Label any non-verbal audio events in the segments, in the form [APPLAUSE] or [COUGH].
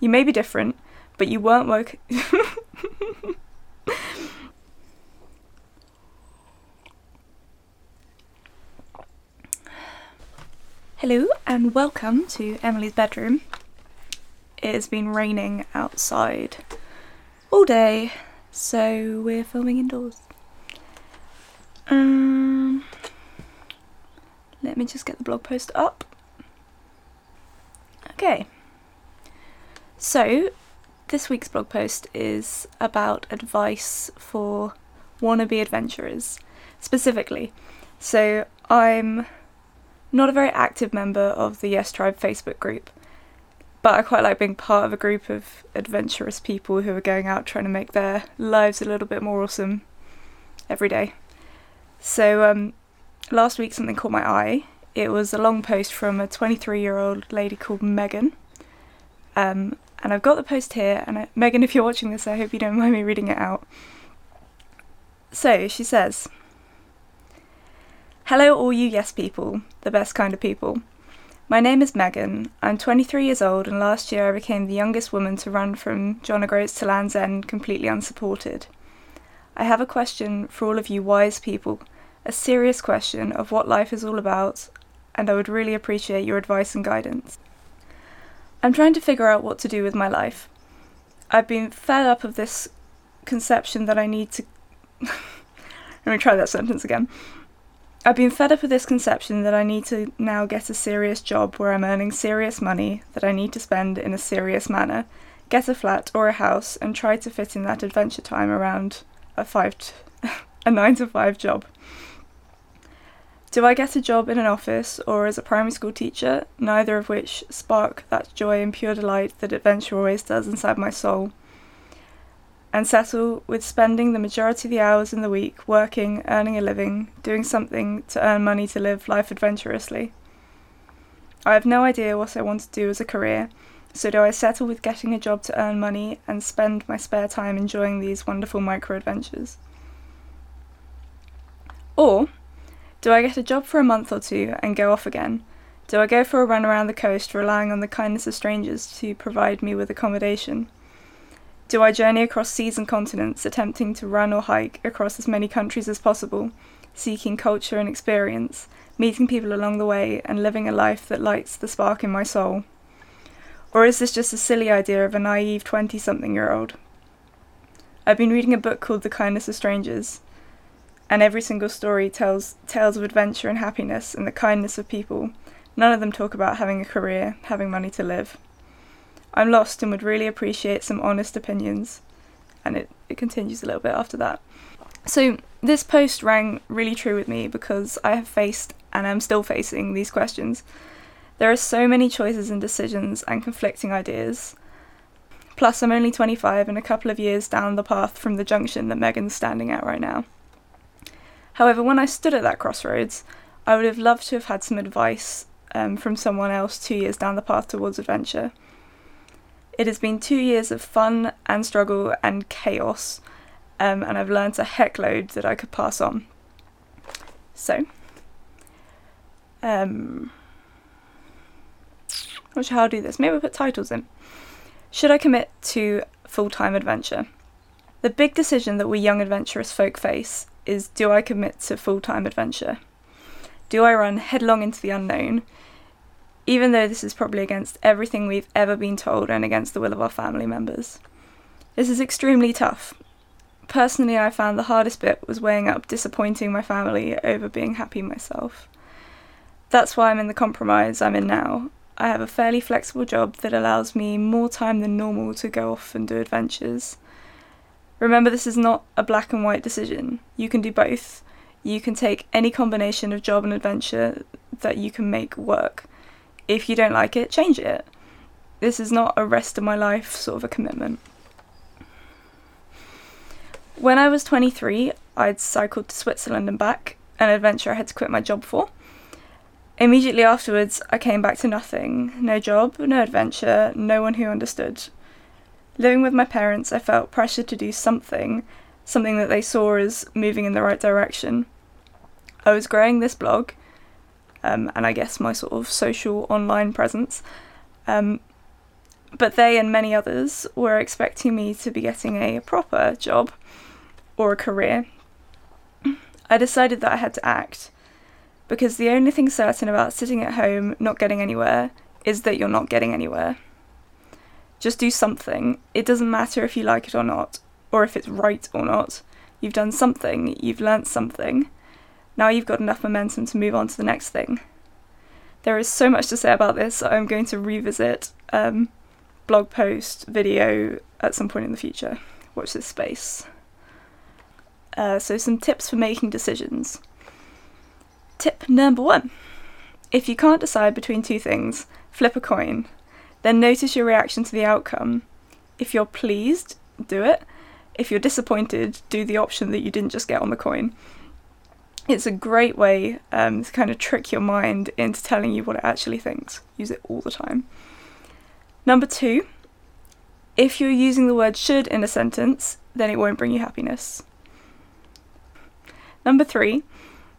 You may be different, but you weren't woke. Hello and welcome to Emily's bedroom. It has been raining outside all day, so we're filming indoors. Um, let me just get the blog post up. Okay. So, this week's blog post is about advice for wannabe adventurers, specifically. So, I'm not a very active member of the Yes Tribe Facebook group, but I quite like being part of a group of adventurous people who are going out trying to make their lives a little bit more awesome every day. So, um, last week something caught my eye. It was a long post from a 23 year old lady called Megan. Um, and I've got the post here, and I, Megan, [LAUGHS] if you're watching this, I hope you don't mind me reading it out. So, she says, Hello, all you yes people, the best kind of people. My name is Megan. I'm 23 years old, and last year I became the youngest woman to run from John O'Groats to Land's End completely unsupported. I have a question for all of you wise people, a serious question of what life is all about, and I would really appreciate your advice and guidance. I'm trying to figure out what to do with my life. I've been fed up of this conception that I need to. [LAUGHS] Let me try that sentence again. I've been fed up with this conception that I need to now get a serious job where I'm earning serious money that I need to spend in a serious manner, get a flat or a house, and try to fit in that adventure time around a five, [LAUGHS] a nine to five job. Do I get a job in an office or as a primary school teacher, neither of which spark that joy and pure delight that adventure always does inside my soul? And settle with spending the majority of the hours in the week working, earning a living, doing something to earn money to live life adventurously. I have no idea what I want to do as a career, so do I settle with getting a job to earn money and spend my spare time enjoying these wonderful micro adventures? Or do I get a job for a month or two and go off again? Do I go for a run around the coast relying on the kindness of strangers to provide me with accommodation? Do I journey across seas and continents, attempting to run or hike across as many countries as possible, seeking culture and experience, meeting people along the way, and living a life that lights the spark in my soul? Or is this just a silly idea of a naive 20 something year old? I've been reading a book called The Kindness of Strangers and every single story tells tales of adventure and happiness and the kindness of people. None of them talk about having a career, having money to live. I'm lost and would really appreciate some honest opinions. And it, it continues a little bit after that. So, this post rang really true with me because I have faced and am still facing these questions. There are so many choices and decisions and conflicting ideas. Plus, I'm only 25 and a couple of years down the path from the junction that Megan's standing at right now. However, when I stood at that crossroads, I would have loved to have had some advice um, from someone else two years down the path towards adventure. It has been two years of fun and struggle and chaos, um, and I've learnt a heckload that I could pass on. So, um, not sure how I'll do this. Maybe I'll put titles in. Should I commit to full time adventure? The big decision that we young adventurous folk face is do I commit to full time adventure? Do I run headlong into the unknown, even though this is probably against everything we've ever been told and against the will of our family members? This is extremely tough. Personally, I found the hardest bit was weighing up disappointing my family over being happy myself. That's why I'm in the compromise I'm in now. I have a fairly flexible job that allows me more time than normal to go off and do adventures. Remember, this is not a black and white decision. You can do both. You can take any combination of job and adventure that you can make work. If you don't like it, change it. This is not a rest of my life sort of a commitment. When I was 23, I'd cycled to Switzerland and back, an adventure I had to quit my job for. Immediately afterwards, I came back to nothing no job, no adventure, no one who understood. Living with my parents, I felt pressure to do something, something that they saw as moving in the right direction. I was growing this blog, um, and I guess my sort of social online presence. Um, but they and many others were expecting me to be getting a proper job or a career. I decided that I had to act because the only thing certain about sitting at home not getting anywhere is that you're not getting anywhere. Just do something. It doesn't matter if you like it or not, or if it's right or not. You've done something, you've learnt something. Now you've got enough momentum to move on to the next thing. There is so much to say about this, I'm going to revisit um, blog post, video at some point in the future. Watch this space. Uh, so, some tips for making decisions. Tip number one if you can't decide between two things, flip a coin. Then notice your reaction to the outcome. If you're pleased, do it. If you're disappointed, do the option that you didn't just get on the coin. It's a great way um, to kind of trick your mind into telling you what it actually thinks. Use it all the time. Number two, if you're using the word should in a sentence, then it won't bring you happiness. Number three,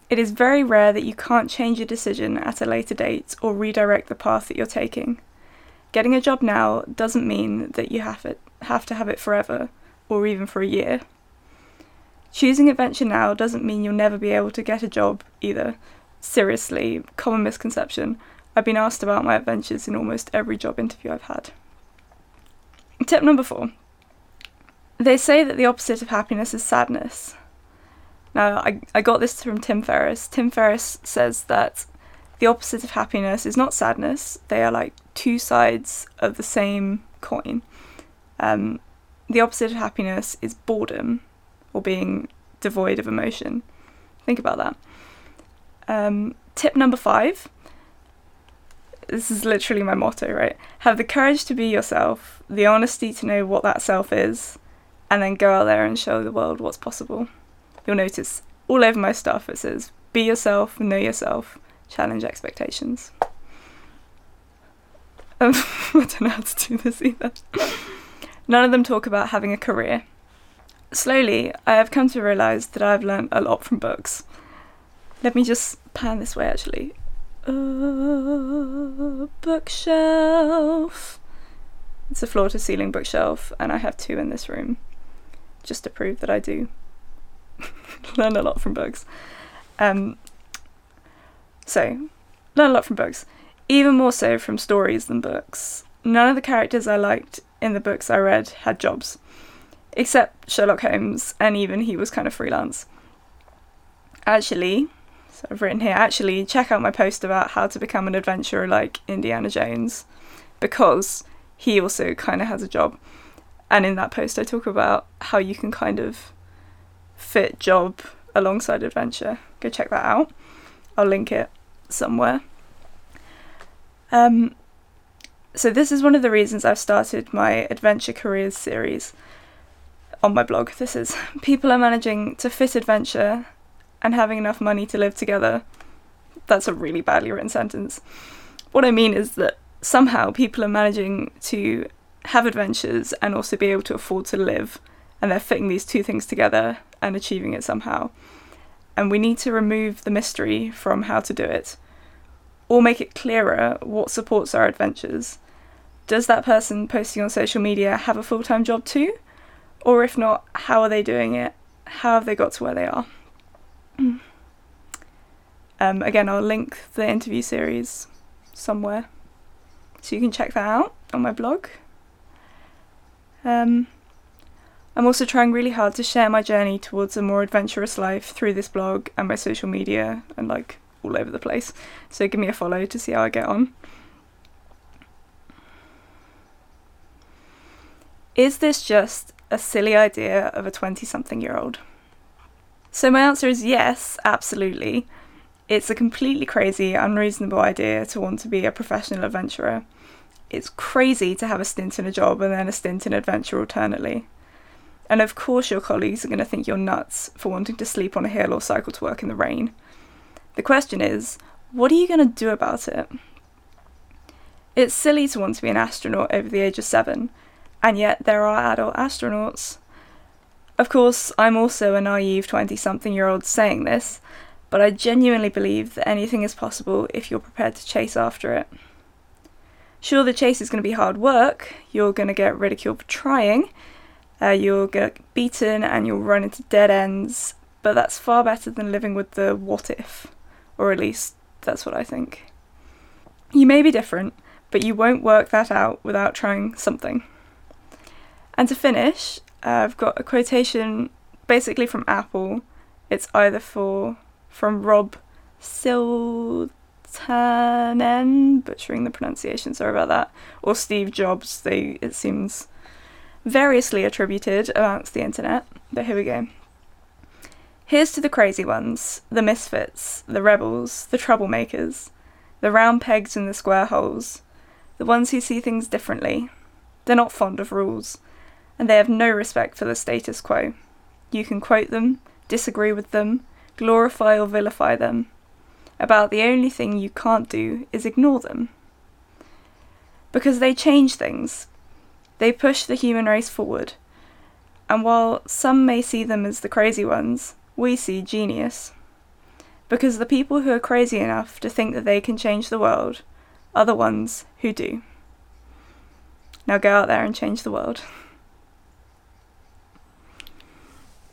it is very rare that you can't change your decision at a later date or redirect the path that you're taking. Getting a job now doesn't mean that you have it have to have it forever or even for a year. Choosing adventure now doesn't mean you'll never be able to get a job either. Seriously, common misconception. I've been asked about my adventures in almost every job interview I've had. Tip number four. They say that the opposite of happiness is sadness. Now, I, I got this from Tim Ferriss. Tim Ferriss says that the opposite of happiness is not sadness, they are like two sides of the same coin. Um, the opposite of happiness is boredom or being devoid of emotion. Think about that. Um, tip number five this is literally my motto, right? Have the courage to be yourself, the honesty to know what that self is, and then go out there and show the world what's possible. You'll notice all over my stuff it says be yourself, know yourself, challenge expectations. Um, [LAUGHS] I don't know how to do this either. None of them talk about having a career. Slowly, I have come to realise that I've learnt a lot from books. Let me just pan this way actually. A bookshelf. It's a floor to ceiling bookshelf, and I have two in this room, just to prove that I do [LAUGHS] learn a lot from books. Um, so, learn a lot from books, even more so from stories than books. None of the characters I liked in the books I read had jobs, except Sherlock Holmes, and even he was kind of freelance. Actually, so I've written here, actually, check out my post about how to become an adventurer like Indiana Jones, because he also kind of has a job. And in that post, I talk about how you can kind of fit job alongside adventure. Go check that out. I'll link it somewhere. Um, so, this is one of the reasons I've started my Adventure Careers series on my blog. This is [LAUGHS] people are managing to fit adventure and having enough money to live together. That's a really badly written sentence. What I mean is that somehow people are managing to have adventures and also be able to afford to live, and they're fitting these two things together and achieving it somehow. And we need to remove the mystery from how to do it, or make it clearer what supports our adventures. Does that person posting on social media have a full time job too? Or if not, how are they doing it? How have they got to where they are? [CLEARS THROAT] Um, again, I'll link the interview series somewhere, so you can check that out on my blog. Um, I'm also trying really hard to share my journey towards a more adventurous life through this blog and my social media and like all over the place. So give me a follow to see how I get on. Is this just a silly idea of a 20 something year old? So my answer is yes, absolutely. It's a completely crazy, unreasonable idea to want to be a professional adventurer. It's crazy to have a stint in a job and then a stint in adventure alternately. And of course, your colleagues are going to think you're nuts for wanting to sleep on a hill or cycle to work in the rain. The question is, what are you going to do about it? It's silly to want to be an astronaut over the age of seven, and yet there are adult astronauts. Of course, I'm also a naive 20 something year old saying this, but I genuinely believe that anything is possible if you're prepared to chase after it. Sure, the chase is going to be hard work, you're going to get ridiculed for trying, uh, you'll get beaten, and you'll run into dead ends, but that's far better than living with the what if, or at least that's what I think. You may be different, but you won't work that out without trying something. And to finish, I've got a quotation basically from Apple. It's either for from Rob Siltanen, butchering the pronunciation, sorry about that, or Steve Jobs. They it seems variously attributed amongst the internet. But here we go. Here's to the crazy ones, the misfits, the rebels, the troublemakers, the round pegs in the square holes, the ones who see things differently. They're not fond of rules, and they have no respect for the status quo. You can quote them, disagree with them, glorify or vilify them. About the only thing you can't do is ignore them. Because they change things, they push the human race forward. And while some may see them as the crazy ones, we see genius. Because the people who are crazy enough to think that they can change the world are the ones who do. Now go out there and change the world.